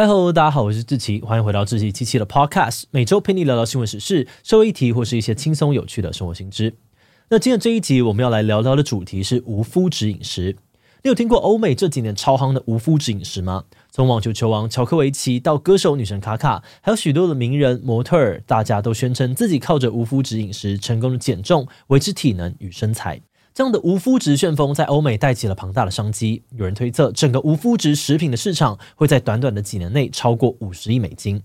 嗨喽，大家好，我是志奇，欢迎回到志奇七七的 Podcast，每周陪你聊聊新闻时事、社会议题或是一些轻松有趣的生活新知。那今天这一集我们要来聊聊的主题是无麸质饮食。你有听过欧美这几年超夯的无麸质饮食吗？从网球球王乔科维奇到歌手女神卡卡，还有许多的名人模特儿，大家都宣称自己靠着无麸质饮食成功的减重、维持体能与身材。这样的无麸质旋风在欧美带起了庞大的商机。有人推测，整个无麸质食品的市场会在短短的几年内超过五十亿美金。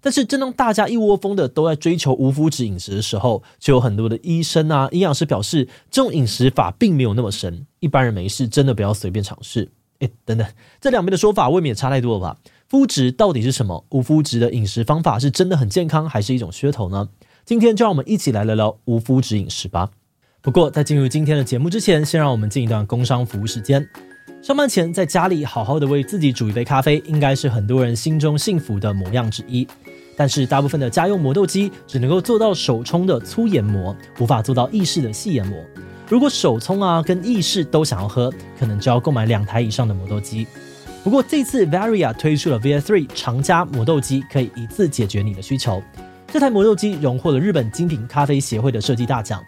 但是，正当大家一窝蜂的都在追求无麸质饮食的时候，就有很多的医生啊、营养师表示，这种饮食法并没有那么神，一般人没事真的不要随便尝试。诶，等等，这两边的说法未免也差太多了吧？麸质到底是什么？无麸质的饮食方法是真的很健康，还是一种噱头呢？今天就让我们一起来聊聊无麸质饮食吧。不过，在进入今天的节目之前，先让我们进一段工商服务时间。上班前在家里好好的为自己煮一杯咖啡，应该是很多人心中幸福的模样之一。但是，大部分的家用磨豆机只能够做到手冲的粗研磨，无法做到意式的细研磨。如果手冲啊跟意式都想要喝，可能就要购买两台以上的磨豆机。不过，这次 Varia 推出了 VS3 长加磨豆机，可以一次解决你的需求。这台磨豆机荣获了日本精品咖啡协会的设计大奖。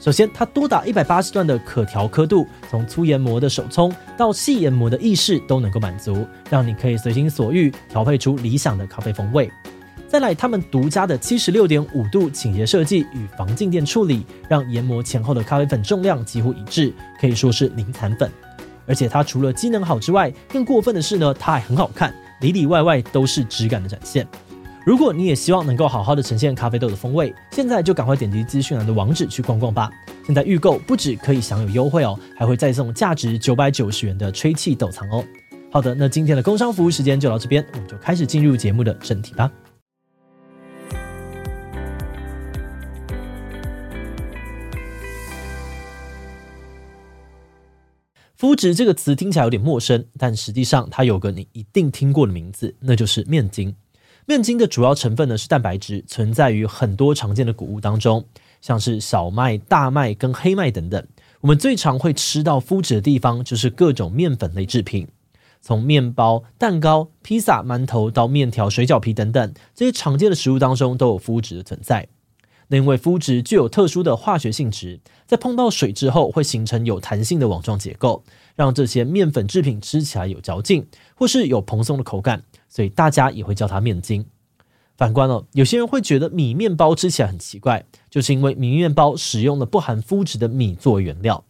首先，它多达一百八十段的可调刻度，从粗研磨的手冲到细研磨的意式都能够满足，让你可以随心所欲调配出理想的咖啡风味。再来，他们独家的七十六点五度倾斜设计与防静电处理，让研磨前后的咖啡粉重量几乎一致，可以说是零残粉。而且它除了机能好之外，更过分的是呢，它还很好看，里里外外都是质感的展现。如果你也希望能够好好的呈现咖啡豆的风味，现在就赶快点击资讯栏的网址去逛逛吧。现在预购不只可以享有优惠哦，还会再送价值九百九十元的吹气豆藏哦。好的，那今天的工商服务时间就到这边，我们就开始进入节目的正题吧。肤质这个词听起来有点陌生，但实际上它有个你一定听过的名字，那就是面筋。面筋的主要成分呢是蛋白质，存在于很多常见的谷物当中，像是小麦、大麦跟黑麦等等。我们最常会吃到麸质的地方就是各种面粉类制品，从面包、蛋糕、披萨、馒头到面条、水饺皮等等，这些常见的食物当中都有麸质的存在。那因为麸质具有特殊的化学性质，在碰到水之后会形成有弹性的网状结构，让这些面粉制品吃起来有嚼劲，或是有蓬松的口感。所以大家也会叫它面筋。反观哦，有些人会觉得米面包吃起来很奇怪，就是因为米面包使用了不含麸质的米作为原料。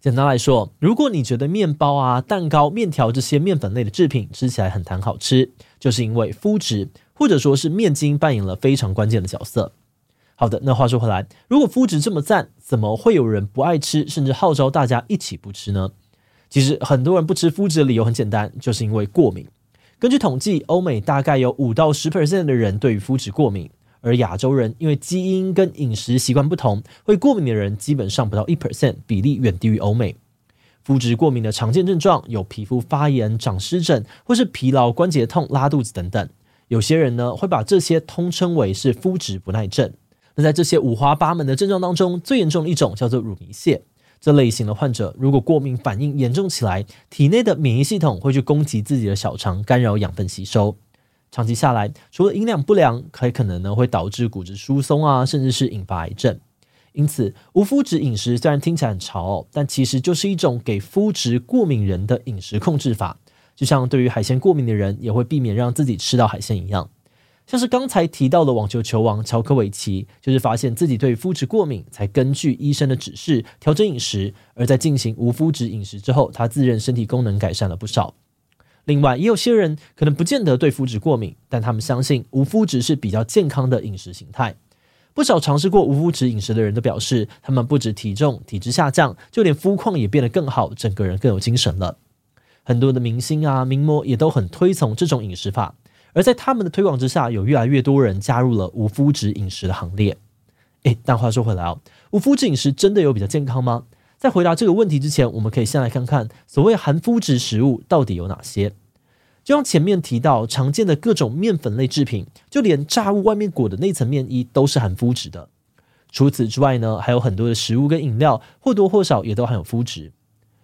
简单来说，如果你觉得面包啊、蛋糕、面条这些面粉类的制品吃起来很弹好吃，就是因为麸质或者说是面筋扮演了非常关键的角色。好的，那话说回来，如果麸质这么赞，怎么会有人不爱吃，甚至号召大家一起不吃呢？其实很多人不吃麸质的理由很简单，就是因为过敏。根据统计，欧美大概有五到十 percent 的人对于麸质过敏，而亚洲人因为基因跟饮食习惯不同，会过敏的人基本上不到一 percent，比例远低于欧美。麸质过敏的常见症状有皮肤发炎、长湿疹，或是疲劳、关节痛、拉肚子等等。有些人呢会把这些通称为是麸质不耐症。那在这些五花八门的症状当中，最严重的一种叫做乳糜泻。这类型的患者，如果过敏反应严重起来，体内的免疫系统会去攻击自己的小肠，干扰养分吸收。长期下来，除了营养不良，还可能呢会导致骨质疏松啊，甚至是引发癌症。因此，无麸质饮食虽然听起来很潮哦，但其实就是一种给麸质过敏人的饮食控制法，就像对于海鲜过敏的人，也会避免让自己吃到海鲜一样。像是刚才提到的网球球王乔科维奇，就是发现自己对麸质过敏，才根据医生的指示调整饮食。而在进行无麸质饮食之后，他自认身体功能改善了不少。另外，也有些人可能不见得对麸质过敏，但他们相信无麸质是比较健康的饮食形态。不少尝试过无麸质饮食的人都表示，他们不止体重、体质下降，就连肤况也变得更好，整个人更有精神了。很多的明星啊、名模也都很推崇这种饮食法。而在他们的推广之下，有越来越多人加入了无麸质饮食的行列。诶，但话说回来哦，无麸质饮食真的有比较健康吗？在回答这个问题之前，我们可以先来看看所谓含麸质食物到底有哪些。就像前面提到，常见的各种面粉类制品，就连炸物外面裹的那层面衣都是含麸质的。除此之外呢，还有很多的食物跟饮料或多或少也都含有麸质。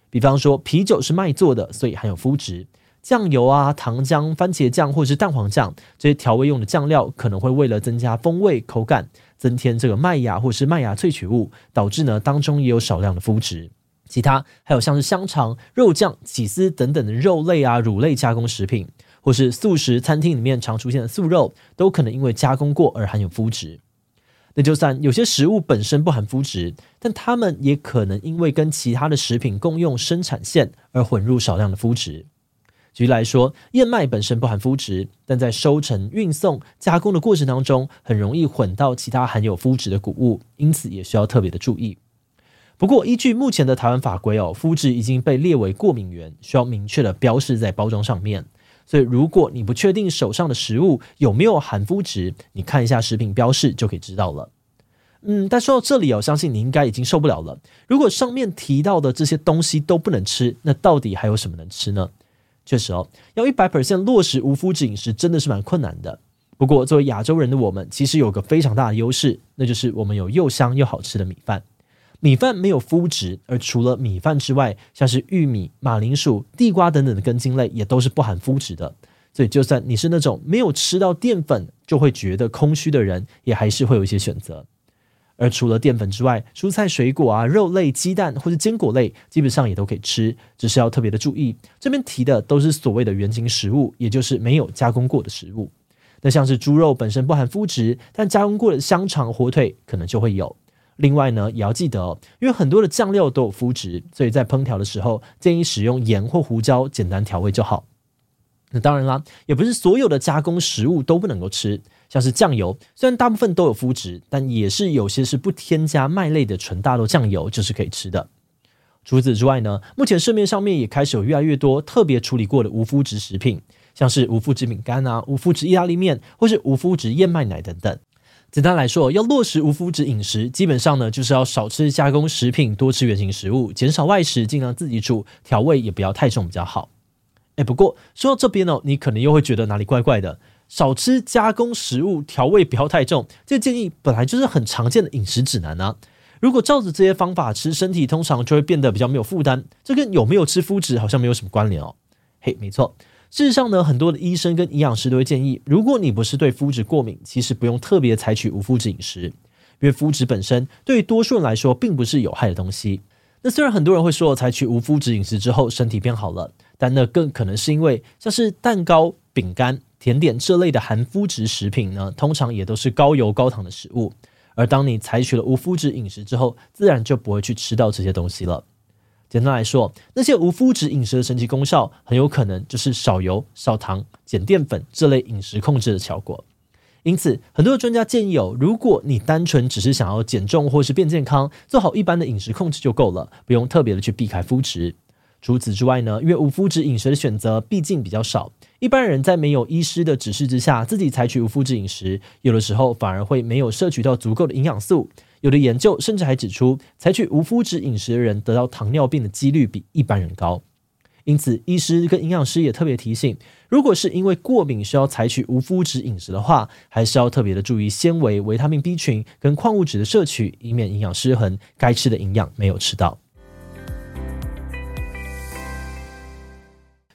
比方说，啤酒是麦做的，所以含有麸质。酱油啊、糖浆、番茄酱或者是蛋黄酱这些调味用的酱料，可能会为了增加风味、口感，增添这个麦芽或是麦芽萃取物，导致呢当中也有少量的麸质。其他还有像是香肠、肉酱、起司等等的肉类啊、乳类加工食品，或是素食餐厅里面常出现的素肉，都可能因为加工过而含有麸质。那就算有些食物本身不含麸质，但它们也可能因为跟其他的食品共用生产线而混入少量的麸质。举例来说，燕麦本身不含麸质，但在收成、运送、加工的过程当中，很容易混到其他含有麸质的谷物，因此也需要特别的注意。不过，依据目前的台湾法规哦，麸质已经被列为过敏原，需要明确的标示在包装上面。所以，如果你不确定手上的食物有没有含麸质，你看一下食品标示就可以知道了。嗯，但说到这里哦，相信你应该已经受不了了。如果上面提到的这些东西都不能吃，那到底还有什么能吃呢？确实哦，要一百 percent 落实无麸质饮食真的是蛮困难的。不过，作为亚洲人的我们，其实有个非常大的优势，那就是我们有又香又好吃的米饭。米饭没有麸质，而除了米饭之外，像是玉米、马铃薯、地瓜等等的根茎类也都是不含麸质的。所以，就算你是那种没有吃到淀粉就会觉得空虚的人，也还是会有一些选择。而除了淀粉之外，蔬菜、水果啊、肉类、鸡蛋或者坚果类，基本上也都可以吃，只是要特别的注意，这边提的都是所谓的原型食物，也就是没有加工过的食物。那像是猪肉本身不含麸质，但加工过的香肠、火腿可能就会有。另外呢，也要记得，因为很多的酱料都有麸质，所以在烹调的时候建议使用盐或胡椒简单调味就好。那当然啦，也不是所有的加工食物都不能够吃，像是酱油，虽然大部分都有麸质，但也是有些是不添加麦类的纯大豆酱油就是可以吃的。除此之外呢，目前市面上面也开始有越来越多特别处理过的无麸质食品，像是无麸质饼干啊、无麸质意大利面或是无麸质燕麦奶等等。简单来说，要落实无麸质饮食，基本上呢就是要少吃加工食品，多吃原型食物，减少外食，尽量自己煮，调味也不要太重比较好。哎，不过说到这边哦，你可能又会觉得哪里怪怪的。少吃加工食物，调味不要太重，这建议本来就是很常见的饮食指南啊。如果照着这些方法吃，身体通常就会变得比较没有负担。这跟有没有吃麸质好像没有什么关联哦。嘿，没错。事实上呢，很多的医生跟营养师都会建议，如果你不是对麸质过敏，其实不用特别采取无麸质饮食，因为麸质本身对于多数人来说并不是有害的东西。那虽然很多人会说采取无麸质饮食之后身体变好了，但那更可能是因为像是蛋糕、饼干、甜点这类的含麸质食品呢，通常也都是高油高糖的食物。而当你采取了无麸质饮食之后，自然就不会去吃到这些东西了。简单来说，那些无麸质饮食的神奇功效，很有可能就是少油、少糖、减淀粉这类饮食控制的效果。因此，很多的专家建议哦，如果你单纯只是想要减重或是变健康，做好一般的饮食控制就够了，不用特别的去避开麸质。除此之外呢，因为无麸质饮食的选择毕竟比较少，一般人在没有医师的指示之下，自己采取无麸质饮食，有的时候反而会没有摄取到足够的营养素。有的研究甚至还指出，采取无麸质饮食的人得到糖尿病的几率比一般人高。因此，医师跟营养师也特别提醒，如果是因为过敏需要采取无麸质饮食的话，还是要特别的注意纤维、维他命 B 群跟矿物质的摄取，以免营养失衡，该吃的营养没有吃到。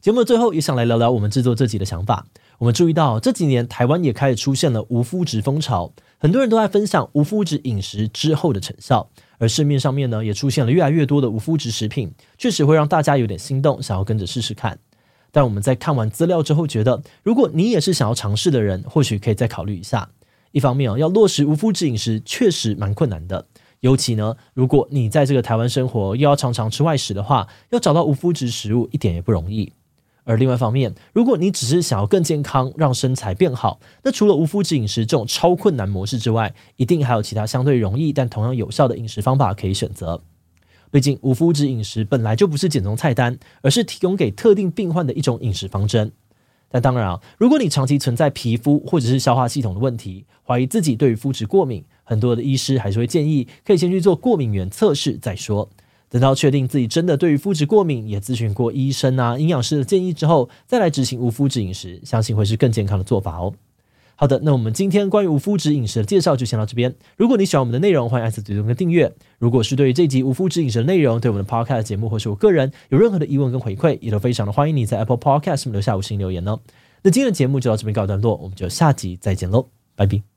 节目的最后，也想来聊聊我们制作这集的想法。我们注意到这几年台湾也开始出现了无麸质风潮。很多人都在分享无麸质饮食之后的成效，而市面上面呢也出现了越来越多的无麸质食品，确实会让大家有点心动，想要跟着试试看。但我们在看完资料之后，觉得如果你也是想要尝试的人，或许可以再考虑一下。一方面哦，要落实无麸质饮食确实蛮困难的，尤其呢，如果你在这个台湾生活，又要常常吃外食的话，要找到无麸质食物一点也不容易。而另外一方面，如果你只是想要更健康，让身材变好，那除了无麸质饮食这种超困难模式之外，一定还有其他相对容易但同样有效的饮食方法可以选择。毕竟无麸质饮食本来就不是减重菜单，而是提供给特定病患的一种饮食方针。但当然啊，如果你长期存在皮肤或者是消化系统的问题，怀疑自己对于麸质过敏，很多的医师还是会建议可以先去做过敏原测试再说。等到确定自己真的对于麸质过敏，也咨询过医生啊、营养师的建议之后，再来执行无麸质饮食，相信会是更健康的做法哦。好的，那我们今天关于无麸质饮食的介绍就先到这边。如果你喜欢我们的内容，欢迎按下追踪跟订阅。如果是对于这集无麸质饮食的内容，对我们的 Podcast 节目或是我个人有任何的疑问跟回馈，也都非常的欢迎你在 Apple Podcast 留下五星留言呢。那今天的节目就到这边告一段落，我们就下集再见喽，拜拜。